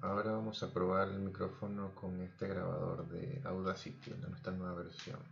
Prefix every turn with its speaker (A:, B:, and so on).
A: ahora vamos a probar el micrófono con este grabador de Audacity, en nuestra nueva versión.